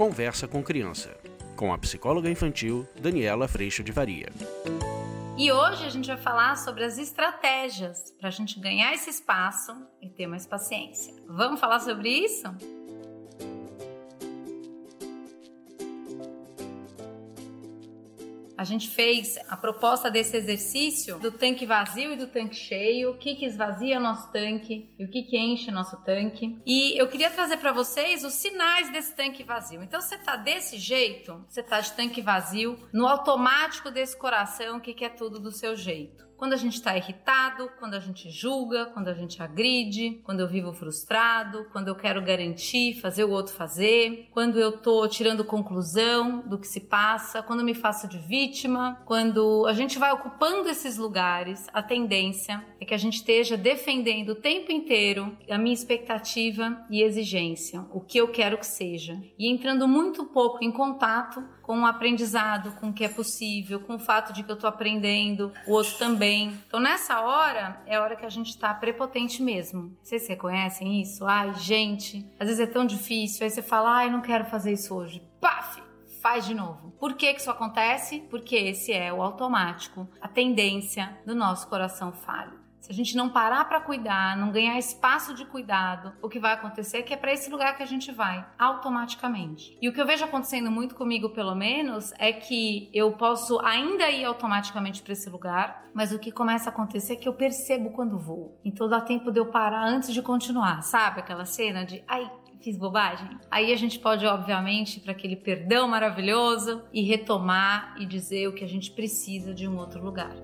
Conversa com Criança, com a psicóloga infantil Daniela Freixo de Varia. E hoje a gente vai falar sobre as estratégias para a gente ganhar esse espaço e ter mais paciência. Vamos falar sobre isso? A gente fez a proposta desse exercício do tanque vazio e do tanque cheio, o que, que esvazia nosso tanque e o que, que enche nosso tanque. E eu queria trazer para vocês os sinais desse tanque vazio. Então, você tá desse jeito, você tá de tanque vazio, no automático desse coração que quer tudo do seu jeito quando a gente está irritado, quando a gente julga, quando a gente agride, quando eu vivo frustrado, quando eu quero garantir, fazer o outro fazer, quando eu tô tirando conclusão do que se passa, quando me faço de vítima, quando a gente vai ocupando esses lugares, a tendência é que a gente esteja defendendo o tempo inteiro a minha expectativa e exigência, o que eu quero que seja, e entrando muito pouco em contato com o aprendizado, com o que é possível, com o fato de que eu estou aprendendo, o outro também. Então, nessa hora, é a hora que a gente está prepotente mesmo. Vocês reconhecem isso? Ai, gente, às vezes é tão difícil. Aí você fala, ai, não quero fazer isso hoje. Paf! Faz de novo. Por que, que isso acontece? Porque esse é o automático, a tendência do nosso coração falho. Se a gente não parar para cuidar, não ganhar espaço de cuidado, o que vai acontecer é que é para esse lugar que a gente vai, automaticamente. E o que eu vejo acontecendo muito comigo, pelo menos, é que eu posso ainda ir automaticamente para esse lugar, mas o que começa a acontecer é que eu percebo quando vou. Então dá tempo de eu parar antes de continuar, sabe? Aquela cena de ai, fiz bobagem? Aí a gente pode, obviamente, para aquele perdão maravilhoso e retomar e dizer o que a gente precisa de um outro lugar.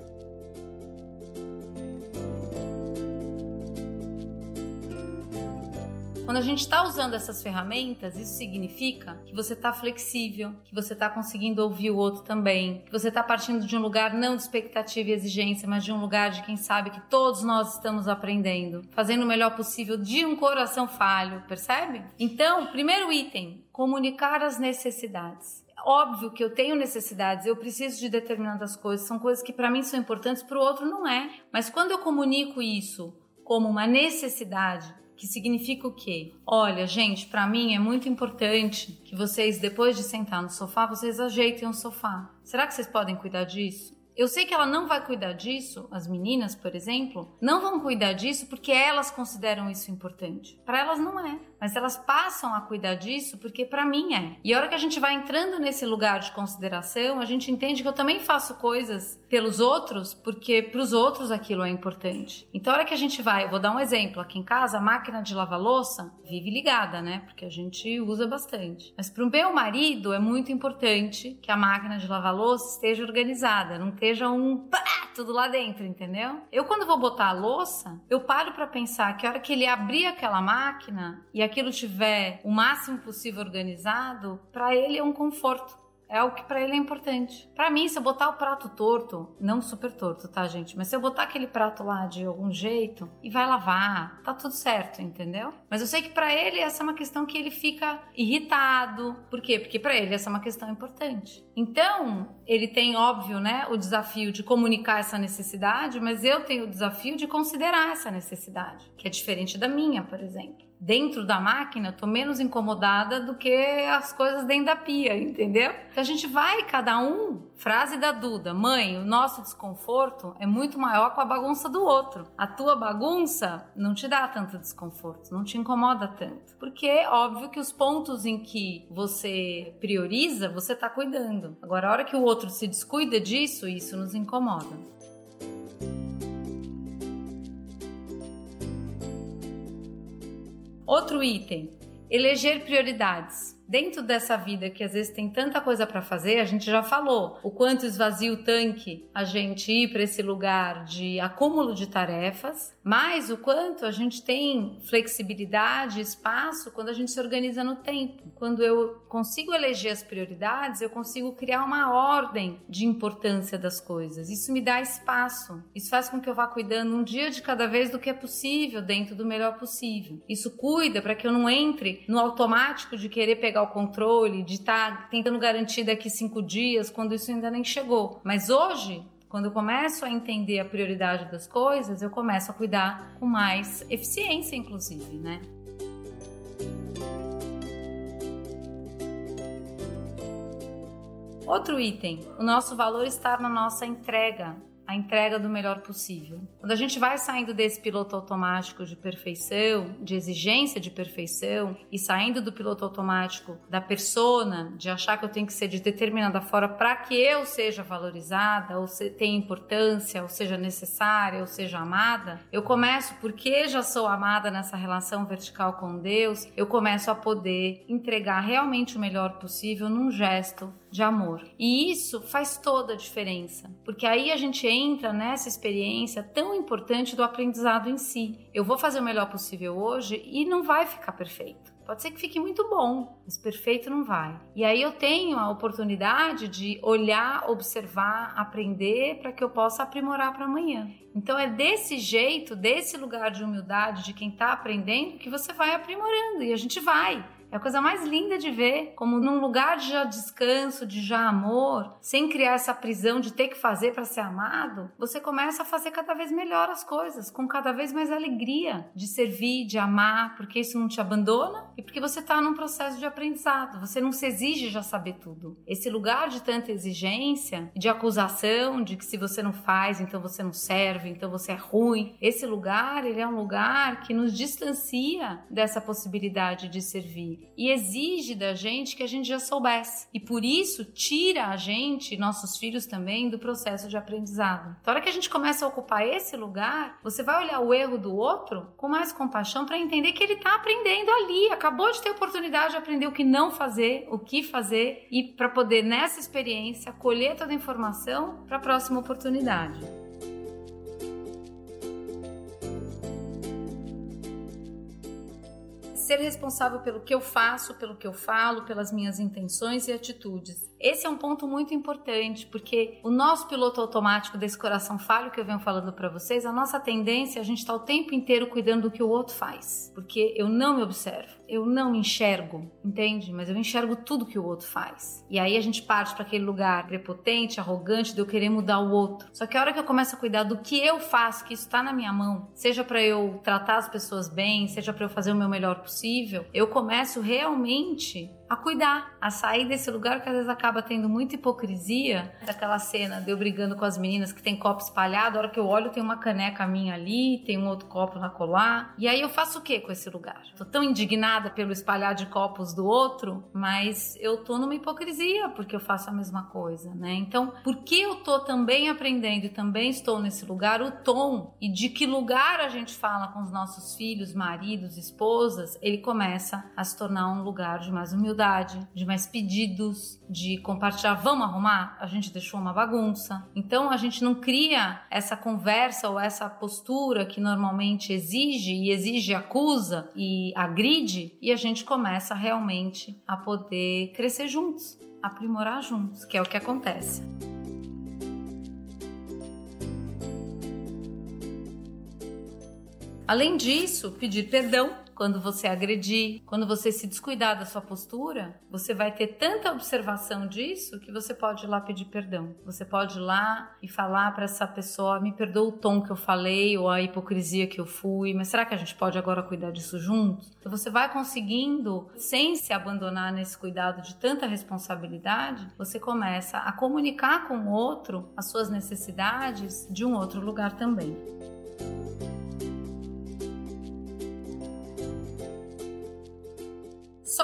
Quando a gente está usando essas ferramentas, isso significa que você está flexível, que você está conseguindo ouvir o outro também, que você está partindo de um lugar não de expectativa e exigência, mas de um lugar de quem sabe que todos nós estamos aprendendo, fazendo o melhor possível de um coração falho, percebe? Então, primeiro item: comunicar as necessidades óbvio que eu tenho necessidades, eu preciso de determinadas coisas, são coisas que para mim são importantes, para o outro não é. Mas quando eu comunico isso como uma necessidade, que significa o quê? Olha, gente, para mim é muito importante que vocês, depois de sentar no sofá, vocês ajeitem o sofá. Será que vocês podem cuidar disso? Eu sei que ela não vai cuidar disso, as meninas, por exemplo, não vão cuidar disso porque elas consideram isso importante. Para elas não é mas elas passam a cuidar disso porque para mim é. E a hora que a gente vai entrando nesse lugar de consideração, a gente entende que eu também faço coisas pelos outros porque para os outros aquilo é importante. Então a hora que a gente vai, eu vou dar um exemplo, aqui em casa a máquina de lavar louça vive ligada, né? Porque a gente usa bastante. Mas para o meu marido é muito importante que a máquina de lavar louça esteja organizada, não esteja um pá, tudo lá dentro, entendeu? Eu quando vou botar a louça, eu paro para pensar que a hora que ele abrir aquela máquina e aquilo estiver o máximo possível organizado, para ele é um conforto. É algo que para ele é importante. Para mim, se eu botar o prato torto, não super torto, tá, gente? Mas se eu botar aquele prato lá de algum jeito e vai lavar, tá tudo certo, entendeu? Mas eu sei que para ele essa é uma questão que ele fica irritado. Por quê? Porque para ele essa é uma questão importante. Então, ele tem, óbvio, né, o desafio de comunicar essa necessidade, mas eu tenho o desafio de considerar essa necessidade, que é diferente da minha, por exemplo dentro da máquina, eu tô menos incomodada do que as coisas dentro da pia, entendeu? Então a gente vai, cada um, frase da Duda, mãe, o nosso desconforto é muito maior com a bagunça do outro. A tua bagunça não te dá tanto desconforto, não te incomoda tanto. Porque é óbvio que os pontos em que você prioriza, você tá cuidando. Agora, a hora que o outro se descuida disso, isso nos incomoda. Outro item: eleger prioridades dentro dessa vida que às vezes tem tanta coisa para fazer, a gente já falou o quanto esvazia o tanque a gente ir para esse lugar de acúmulo de tarefas, mas o quanto a gente tem flexibilidade, espaço quando a gente se organiza no tempo. Quando eu consigo eleger as prioridades, eu consigo criar uma ordem de importância das coisas. Isso me dá espaço. Isso faz com que eu vá cuidando um dia de cada vez do que é possível, dentro do melhor possível. Isso cuida para que eu não entre no automático de querer pegar pegar o controle, de estar tá tentando garantir daqui cinco dias, quando isso ainda nem chegou. Mas hoje, quando eu começo a entender a prioridade das coisas, eu começo a cuidar com mais eficiência, inclusive, né? Outro item, o nosso valor está na nossa entrega, a entrega do melhor possível. Quando a gente vai saindo desse piloto automático de perfeição, de exigência de perfeição, e saindo do piloto automático da persona, de achar que eu tenho que ser de determinada forma para que eu seja valorizada, ou se, tenha importância, ou seja necessária, ou seja amada, eu começo, porque já sou amada nessa relação vertical com Deus, eu começo a poder entregar realmente o melhor possível num gesto de amor. E isso faz toda a diferença, porque aí a gente entra nessa experiência tão importante do aprendizado em si. Eu vou fazer o melhor possível hoje e não vai ficar perfeito. Pode ser que fique muito bom, mas perfeito não vai. E aí eu tenho a oportunidade de olhar, observar, aprender para que eu possa aprimorar para amanhã. Então é desse jeito, desse lugar de humildade de quem está aprendendo que você vai aprimorando e a gente vai. É a coisa mais linda de ver, como num lugar de já descanso, de já amor, sem criar essa prisão de ter que fazer para ser amado, você começa a fazer cada vez melhor as coisas, com cada vez mais alegria de servir, de amar, porque isso não te abandona e porque você está num processo de aprendizado. Você não se exige já saber tudo. Esse lugar de tanta exigência, de acusação, de que se você não faz, então você não serve, então você é ruim. Esse lugar, ele é um lugar que nos distancia dessa possibilidade de servir e exige da gente que a gente já soubesse. E por isso tira a gente, nossos filhos também, do processo de aprendizado. Então, a hora que a gente começa a ocupar esse lugar, você vai olhar o erro do outro com mais compaixão para entender que ele está aprendendo ali, acabou de ter oportunidade de aprender o que não fazer, o que fazer e para poder nessa experiência colher toda a informação para a próxima oportunidade. Ser responsável pelo que eu faço, pelo que eu falo, pelas minhas intenções e atitudes. Esse é um ponto muito importante, porque o nosso piloto automático desse coração falho que eu venho falando para vocês, a nossa tendência é a gente estar tá o tempo inteiro cuidando do que o outro faz, porque eu não me observo, eu não enxergo, entende? Mas eu enxergo tudo que o outro faz. E aí a gente parte para aquele lugar prepotente, arrogante, de eu querer mudar o outro. Só que a hora que eu começo a cuidar do que eu faço, que isso está na minha mão, seja para eu tratar as pessoas bem, seja para eu fazer o meu melhor possível, possível, eu começo realmente a cuidar, a sair desse lugar que às vezes acaba tendo muita hipocrisia. Daquela cena de eu brigando com as meninas que tem copo espalhado, a hora que eu olho tem uma caneca minha ali, tem um outro copo na colar. E aí eu faço o que com esse lugar? Tô tão indignada pelo espalhar de copos do outro, mas eu tô numa hipocrisia porque eu faço a mesma coisa, né? Então, por que eu tô também aprendendo e também estou nesse lugar, o tom e de que lugar a gente fala com os nossos filhos, maridos, esposas, ele começa a se tornar um lugar de mais humildade humildade, de mais pedidos, de compartilhar. Vamos arrumar? A gente deixou uma bagunça. Então a gente não cria essa conversa ou essa postura que normalmente exige e exige, acusa e agride, e a gente começa realmente a poder crescer juntos, aprimorar juntos, que é o que acontece. Além disso, pedir perdão quando você agredir, quando você se descuidar da sua postura, você vai ter tanta observação disso que você pode ir lá pedir perdão. Você pode ir lá e falar para essa pessoa: me perdoa o tom que eu falei ou a hipocrisia que eu fui, mas será que a gente pode agora cuidar disso juntos? Então você vai conseguindo, sem se abandonar nesse cuidado de tanta responsabilidade, você começa a comunicar com o outro as suas necessidades de um outro lugar também.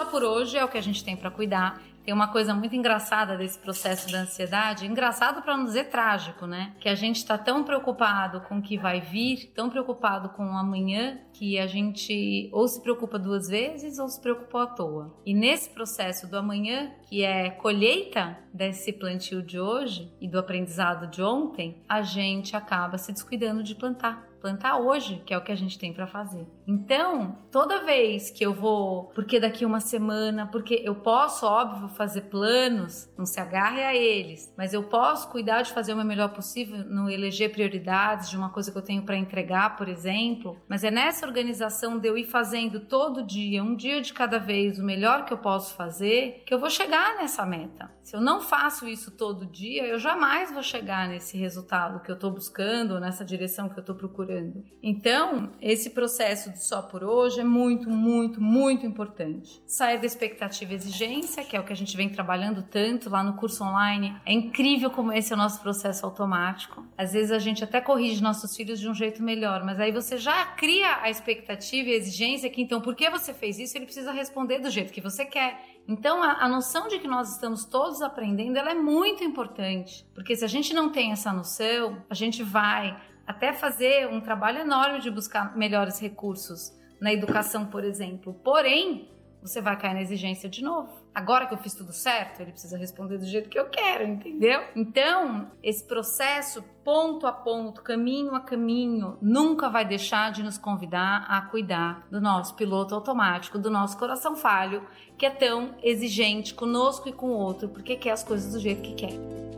Só por hoje é o que a gente tem para cuidar. Tem uma coisa muito engraçada desse processo da ansiedade, engraçado para não dizer trágico, né? Que a gente está tão preocupado com o que vai vir, tão preocupado com o amanhã, que a gente ou se preocupa duas vezes ou se preocupa à toa. E nesse processo do amanhã, que é colheita desse plantio de hoje e do aprendizado de ontem, a gente acaba se descuidando de plantar plantar hoje, que é o que a gente tem para fazer. Então, toda vez que eu vou, porque daqui uma semana, porque eu posso, óbvio, fazer planos, não se agarre a eles, mas eu posso cuidar de fazer o meu melhor possível, não eleger prioridades de uma coisa que eu tenho para entregar, por exemplo, mas é nessa organização de eu ir fazendo todo dia, um dia de cada vez, o melhor que eu posso fazer, que eu vou chegar nessa meta. Se eu não faço isso todo dia, eu jamais vou chegar nesse resultado que eu estou buscando, nessa direção que eu estou procurando. Então, esse processo só por hoje é muito, muito, muito importante. Sair da expectativa e exigência, que é o que a gente vem trabalhando tanto lá no curso online. É incrível como esse é o nosso processo automático. Às vezes a gente até corrige nossos filhos de um jeito melhor, mas aí você já cria a expectativa e a exigência que então, por que você fez isso? Ele precisa responder do jeito que você quer. Então, a, a, noção de que nós estamos todos aprendendo, ela é muito importante, porque se a gente não tem essa noção, a gente vai até fazer um trabalho enorme de buscar melhores recursos na educação, por exemplo. Porém, você vai cair na exigência de novo. Agora que eu fiz tudo certo, ele precisa responder do jeito que eu quero, entendeu? Então, esse processo, ponto a ponto, caminho a caminho, nunca vai deixar de nos convidar a cuidar do nosso piloto automático, do nosso coração falho, que é tão exigente conosco e com o outro, porque quer as coisas do jeito que quer.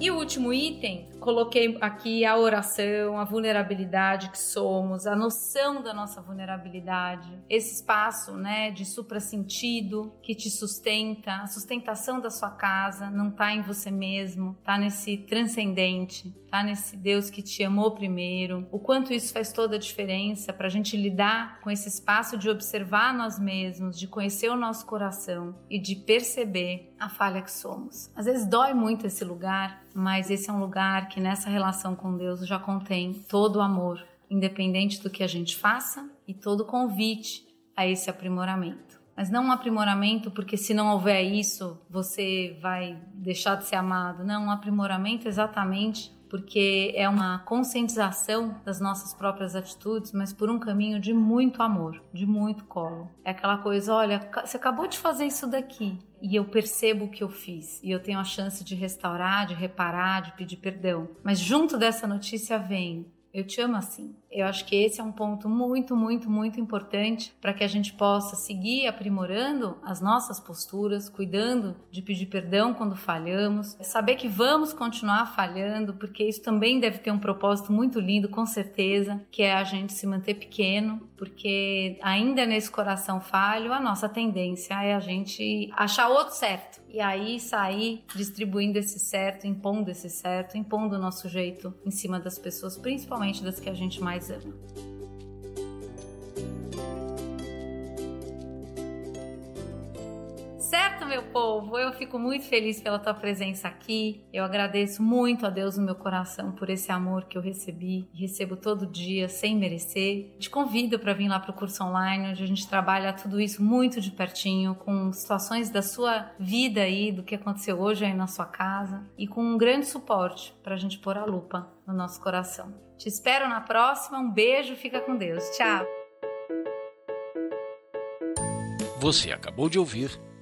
E o último item coloquei aqui a oração, a vulnerabilidade que somos, a noção da nossa vulnerabilidade, esse espaço, né, de supra-sentido que te sustenta, a sustentação da sua casa não está em você mesmo, está nesse transcendente, tá nesse Deus que te amou primeiro. O quanto isso faz toda a diferença para a gente lidar com esse espaço de observar nós mesmos, de conhecer o nosso coração e de perceber a falha que somos. Às vezes dói muito esse lugar, mas esse é um lugar que nessa relação com Deus já contém todo o amor, independente do que a gente faça e todo o convite a esse aprimoramento. Mas não um aprimoramento porque se não houver isso, você vai deixar de ser amado. Não, um aprimoramento exatamente porque é uma conscientização das nossas próprias atitudes, mas por um caminho de muito amor, de muito colo. É aquela coisa, olha, você acabou de fazer isso daqui e eu percebo o que eu fiz e eu tenho a chance de restaurar, de reparar, de pedir perdão. Mas junto dessa notícia vem eu te amo assim. Eu acho que esse é um ponto muito, muito, muito importante para que a gente possa seguir aprimorando as nossas posturas, cuidando de pedir perdão quando falhamos, saber que vamos continuar falhando, porque isso também deve ter um propósito muito lindo, com certeza, que é a gente se manter pequeno, porque ainda nesse coração falho, a nossa tendência é a gente achar outro certo. E aí sair distribuindo esse certo, impondo esse certo, impondo o nosso jeito em cima das pessoas, principalmente das que a gente mais It. Meu povo? Eu fico muito feliz pela tua presença aqui. Eu agradeço muito a Deus no meu coração por esse amor que eu recebi e recebo todo dia sem merecer. Te convido para vir lá para o curso online, onde a gente trabalha tudo isso muito de pertinho, com situações da sua vida aí, do que aconteceu hoje aí na sua casa e com um grande suporte para a gente pôr a lupa no nosso coração. Te espero na próxima. Um beijo, fica com Deus. Tchau. Você acabou de ouvir